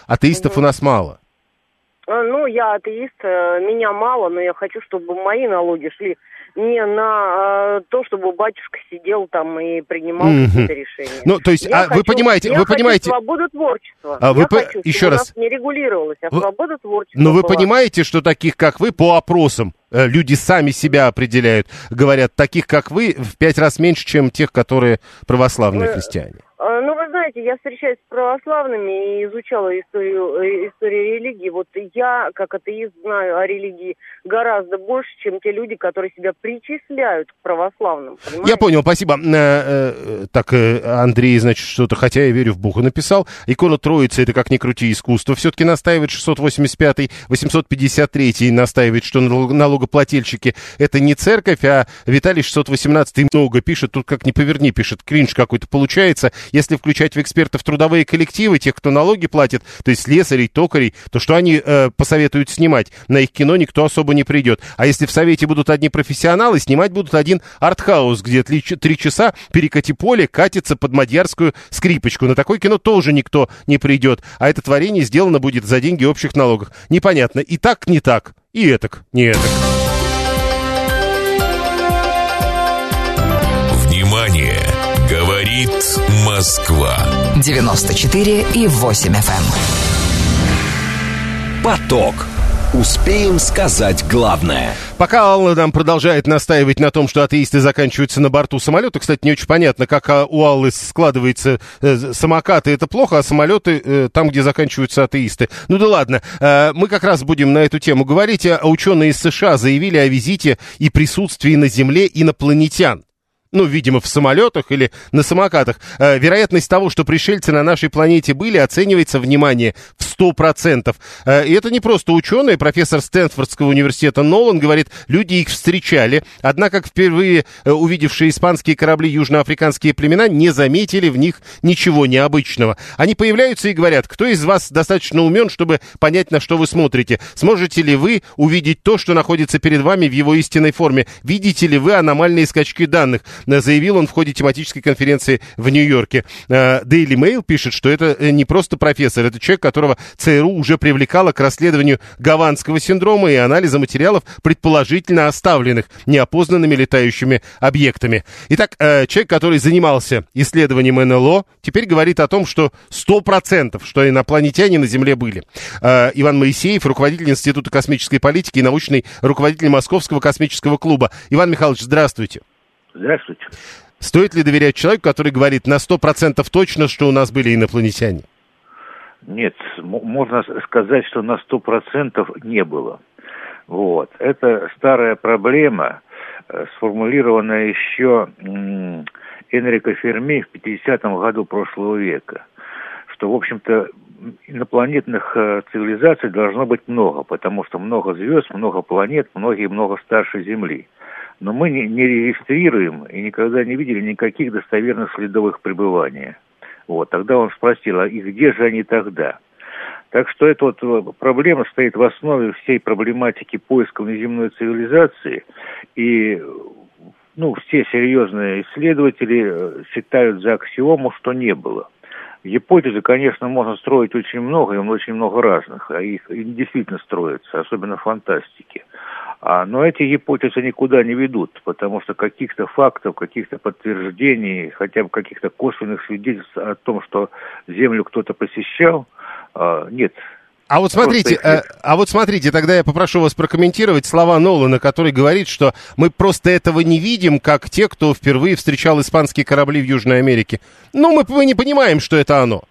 атеистов у нас мало. А, Ну, я атеист, меня мало, но я хочу, чтобы мои налоги шли не на э, то, чтобы батюшка сидел там и принимал Мгм. какие-то решения. Ну, то есть, Я а вы хочу- понимаете- я вы понимаете- свободу творчества. А вы я по- хочу, еще раз. не регулировалось, а Вы- свобода творчества Но вы была. понимаете, что таких, как вы, по опросам, э, люди сами себя определяют, говорят, таких, как вы, в пять раз меньше, чем тех, которые православные Э, христиане. А, Ну, вы знаете, я встречаюсь с православными и изучала историю, э, историю религии. Вот я, как атеист, знаю о религии гораздо больше, чем те люди, которые себя причисляют к православным. понимаете? Я понял, спасибо. Э, э, Так, Андрей, значит, что-то, хотя я верю в Бога, написал. Икона Троицы, это как ни крути искусство. Все-таки настаивает 685-й, 853-й настаивает, что налог- налогоплательщики это не церковь, а Виталий 618-й много пишет. Тут как ни поверни, пишет, кринж какой-то получается. Если включать в экспертов трудовые коллективы, тех, кто налоги платит, то есть слесарей, токарей, то что они э, посоветуют снимать? На их кино никто особо не придет. А если в Совете будут одни профессионалы, снимать будут один артхаус, где три, три часа перекати поле катится под мадьярскую скрипочку. На такое кино тоже никто не придет. А это творение сделано будет за деньги общих налогов. Непонятно. И так не так, и этак не этак. Говорит Москва. 94 и 8 FM. Поток. Успеем сказать главное. Пока Алла нам продолжает настаивать на том, что атеисты заканчиваются на борту самолета, кстати, не очень понятно, как а, у Аллы складывается э, самокаты, это плохо, а самолеты э, там, где заканчиваются атеисты. Ну да ладно, Э, мы как раз будем на эту тему говорить. А Ученые из США заявили о визите и присутствии на Земле инопланетян. Ну, видимо, в самолетах или на самокатах. Э, вероятность того, что пришельцы на нашей планете были, оценивается, внимание, в 100%. Э, и это не просто ученые. Профессор Стэнфордского университета Нолан говорит, люди их встречали. Однако, впервые э, увидевшие испанские корабли южноафриканские племена не заметили в них ничего необычного. Они появляются и говорят, кто из вас достаточно умен, чтобы понять, на что вы смотрите? Сможете ли вы увидеть то, что находится перед вами в его истинной форме? Видите ли вы аномальные скачки данных? Э, Заявил он в ходе тематической конференции в Нью-Йорке. Э, Daily Mail пишет, что это э, не просто профессор, это человек, которого ЦРУ уже привлекала к расследованию гаванского синдрома и анализа материалов, предположительно оставленных неопознанными летающими объектами. Итак, человек, который занимался исследованием НЛО, теперь говорит о том, что 100%, что инопланетяне на Земле были. Иван Моисеев, руководитель Института космической политики и научный руководитель Московского космического клуба. Иван Михайлович, здравствуйте. Здравствуйте. Стоит ли доверять человеку, который говорит на 100% точно, что у нас были инопланетяне? Нет, можно сказать, что на сто процентов не было. Вот. Это старая проблема, э, сформулированная еще Энрико Ферми в 50-м году прошлого века, что, в общем-то, инопланетных э, цивилизаций должно быть много, потому что много звезд, много планет, многие много старше Земли. Но мы не, не регистрируем и никогда не видели никаких достоверных следовых пребывания. Вот, тогда он спросил, а и где же они тогда? Так что эта вот э, проблема стоит в основе всей проблематики поиска внеземной цивилизации. И ну, все серьезные исследователи э, считают за аксиому, что не было. Гипотезы, конечно, можно строить очень много, и очень много разных, а их действительно строятся, особенно в фантастике. А, но эти гипотезы никуда не ведут, потому что каких-то фактов, каких-то подтверждений, хотя бы каких-то косвенных свидетельств о том, что Землю кто-то посещал, а, нет. А вот смотрите, их э, а вот смотрите, тогда я попрошу вас прокомментировать слова Нолана, который говорит, что мы просто этого не видим, как те, кто впервые встречал испанские корабли в Южной Америке. Ну, мы, мы не понимаем, что это оно.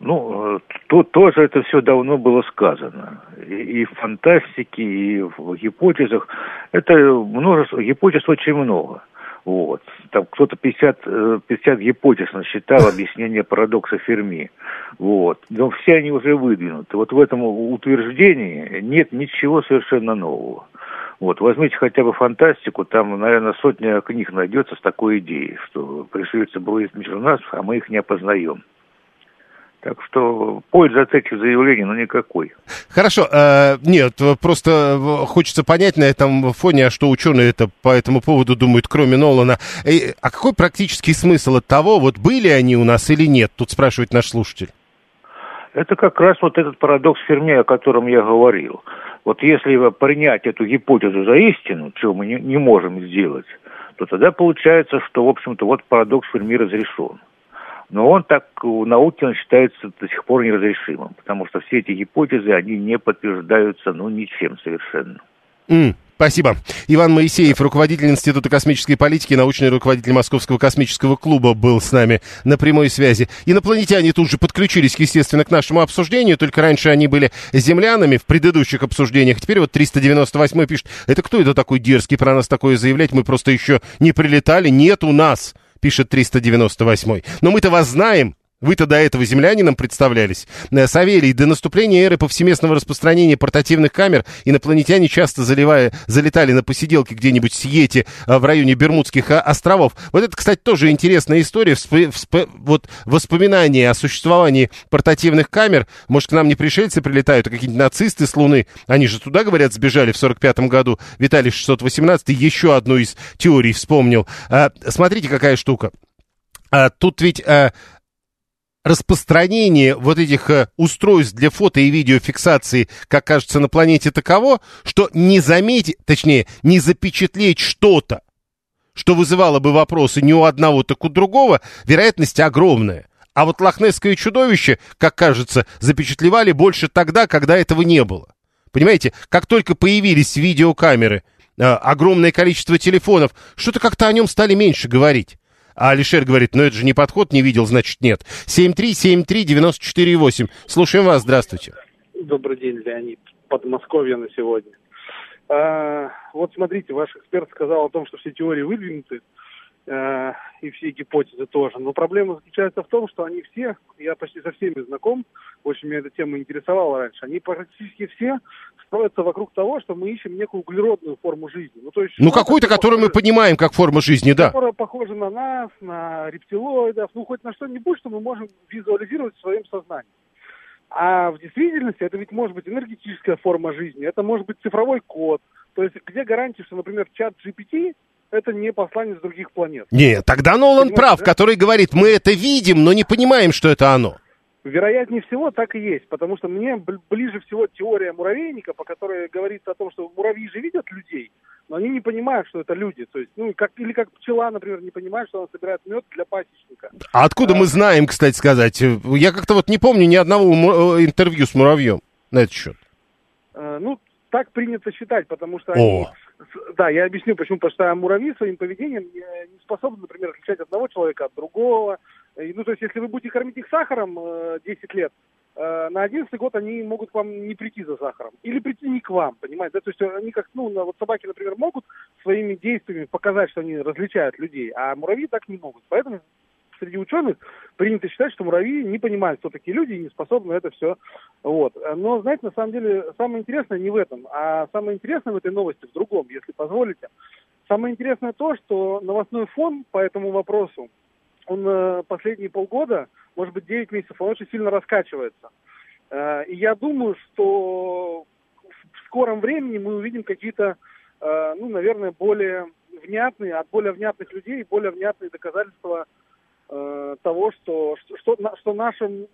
Ну, э, то, тоже это все давно было сказано. И, и в фантастике, и в гипотезах. Это множество, гипотез очень много. Вот. Там кто-то 50, э, 50 гипотез насчитал объяснение парадокса Ферми. Вот. Но все они уже выдвинуты. Вот в этом утверждении нет ничего совершенно нового. Вот, возьмите хотя бы фантастику, там, наверное, сотня книг найдется с такой идеей, что пришельцы бродят между нас, а мы их не опознаем. Так что пользы от этих заявлений, ну, никакой. Хорошо, э, нет, просто хочется понять на этом фоне, а что ученые это по этому поводу думают, кроме Нолана. Э, а какой практический смысл от того, вот были они у нас или нет, тут спрашивает наш слушатель. Это как раз вот этот парадокс Ферми, о котором я говорил. Вот если принять эту гипотезу за истину, чего мы не, не можем сделать, то тогда получается, что, в общем-то, вот парадокс Ферми разрешен. Но он так у науки он считается до сих пор неразрешимым, потому что все эти гипотезы, они не подтверждаются, ну, ничем совершенно. Mm, спасибо. Иван Моисеев, руководитель Института космической политики, научный руководитель Московского космического клуба, был с нами на прямой связи. Инопланетяне тут же подключились, естественно, к нашему обсуждению, только раньше они были землянами в предыдущих обсуждениях. Теперь вот 398 пишет, это кто это такой дерзкий про нас такое заявлять? Мы просто еще не прилетали, нет у нас пишет 398. Но мы-то вас знаем. Вы-то до этого землянином представлялись. Э, Савелий, до наступления эры повсеместного распространения портативных камер инопланетяне часто заливая, залетали на посиделки где-нибудь в Сиете э, в районе Бермудских островов. Вот это, кстати, тоже интересная история. Всп... Всп... Вот воспоминания о существовании портативных камер. Может, к нам не пришельцы прилетают, а какие-нибудь нацисты с Луны. Они же туда, говорят, сбежали в 45-м году. Виталий 618 еще одну из теорий вспомнил. А, смотрите, какая штука. А, тут ведь а, распространение вот этих э, устройств для фото и видеофиксации, как кажется, на планете таково, что не заметить, точнее, не запечатлеть что-то, что вызывало бы вопросы ни у одного, так у другого, вероятность огромная. А вот лохнесское чудовище, как кажется, запечатлевали больше тогда, когда этого не было. Понимаете, как только появились видеокамеры, э, огромное количество телефонов, что-то как-то о нем стали меньше говорить. А Алишер говорит, ну это же не подход, не видел, значит нет. 7373948. Слушаем вас, здравствуйте. Добрый день, Леонид. Подмосковье на сегодня. А, вот смотрите, ваш эксперт сказал о том, что все теории выдвинуты, а, и все гипотезы тоже. Но проблема заключается в том, что они все, я почти со всеми знаком, очень меня эта тема интересовала раньше, они практически все строятся вокруг того, что мы ищем некую углеродную форму жизни. Ну, то есть, ну какую-то, которую мы понимаем как форму жизни, да. Которая похожа на нас, на рептилоидов, ну хоть на что-нибудь, что мы можем визуализировать в своем сознании. А в действительности это ведь может быть энергетическая форма жизни, это может быть цифровой код. То есть где гарантия, что, например, чат GPT это не посланец других планет. Нет, тогда Нолан Понимаете, прав, да? который говорит, мы это видим, но не понимаем, что это оно. Вероятнее всего так и есть, потому что мне ближе всего теория муравейника, по которой говорится о том, что муравьи же видят людей, но они не понимают, что это люди. То есть, ну, как, или как пчела, например, не понимает, что она собирает мед для пасечника. А откуда а, мы знаем, кстати сказать? Я как-то вот не помню ни одного э, интервью с муравьем на этот счет. А, ну, так принято считать, потому что О. Да, я объясню, почему. Потому что муравьи своим поведением не способны, например, отличать одного человека от другого, ну, то есть, если вы будете кормить их сахаром э, 10 лет, э, на 11 год они могут к вам не прийти за сахаром. Или прийти не к вам, понимаете? Да? То есть, они как, ну, вот собаки, например, могут своими действиями показать, что они различают людей, а муравьи так не могут. Поэтому среди ученых принято считать, что муравьи не понимают, кто такие люди, и не способны это все. Вот. Но, знаете, на самом деле, самое интересное не в этом, а самое интересное в этой новости в другом, если позволите. Самое интересное то, что новостной фон по этому вопросу он э, последние полгода, может быть, 9 месяцев, он очень сильно раскачивается. Э, и я думаю, что в скором времени мы увидим какие-то, э, ну, наверное, более внятные, от более внятных людей, более внятные доказательства того, что, что, что нашим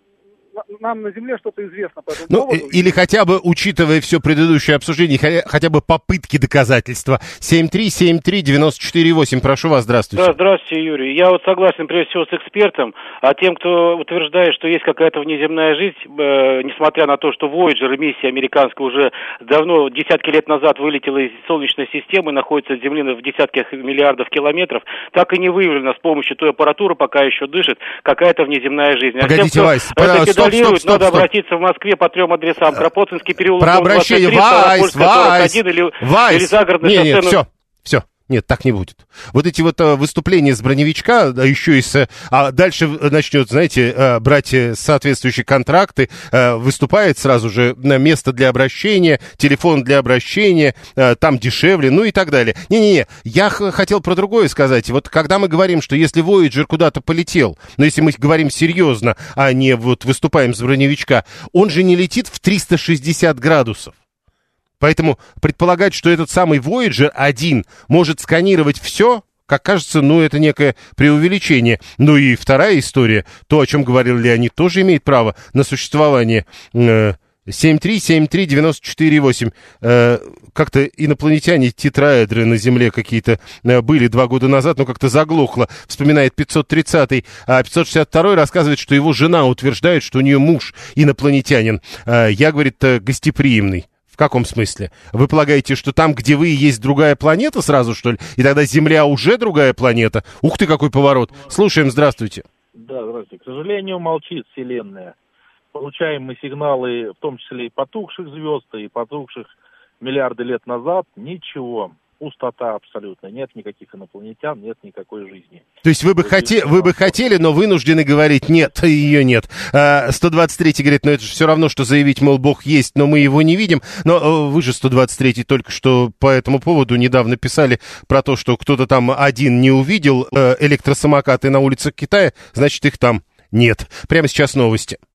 нам на Земле что-то известно по этому ну, поводу. Или хотя бы, учитывая все предыдущее обсуждение, хотя бы попытки доказательства. 7373948, прошу вас, здравствуйте. Да, здравствуйте, Юрий. Я вот согласен, прежде всего, с экспертом, а тем, кто утверждает, что есть какая-то внеземная жизнь, э, несмотря на то, что Voyager, миссия американская, уже давно, десятки лет назад вылетела из Солнечной системы, находится от Земли в десятках миллиардов километров, так и не выявлено с помощью той аппаратуры, пока еще дышит, какая-то внеземная жизнь. А Погодите, тем, Вайс, стоп, стоп, стоп, надо стоп. обратиться в Москве по трем адресам. Кропоткинский переулок, Про обращение, 23, Вайс, Вайс, или, Вайс. или загородный нет, нет, все, все. Нет, так не будет. Вот эти вот а, выступления с броневичка, да, еще и с... А дальше начнет, знаете, а, брать э, соответствующие контракты, а, выступает сразу же на место для обращения, телефон для обращения, а, там дешевле, ну и так далее. Не-не-не, я хотел про другое сказать. Вот когда мы говорим, что если Voyager куда-то полетел, но если мы говорим серьезно, а не вот выступаем с броневичка, он же не летит в 360 градусов. Поэтому предполагать, что этот самый Voyager один может сканировать все, как кажется, ну, это некое преувеличение. Ну и вторая история, то, о чем говорил Леонид, тоже имеет право на существование. Э, 7373948. Э, как-то инопланетяне тетраэдры на Земле какие-то э, были два года назад, но как-то заглохло. Вспоминает 530-й. А 562-й рассказывает, что его жена утверждает, что у нее муж инопланетянин. Э, я, говорит, э, гостеприимный. Каком смысле? Вы полагаете, что там, где вы, есть другая планета сразу, что ли? И тогда Земля уже другая планета? Ух ты, какой поворот. Слушаем, здравствуйте. Да, здравствуйте. К сожалению, молчит Вселенная. Получаем мы сигналы, в том числе и потухших звезд, и потухших миллиарды лет назад. Ничего. Пустота абсолютно. Нет никаких инопланетян, нет никакой жизни. То есть вы бы, хоте, вы бы хотели, но вынуждены говорить нет, ее нет. А, 123 говорит, ну это же все равно, что заявить, мол, Бог есть, но мы его не видим. Но э, вы же 123 только что по этому поводу недавно писали про то, что кто-то там один не увидел э, электросамокаты на улицах Китая, значит их там нет. Прямо сейчас новости.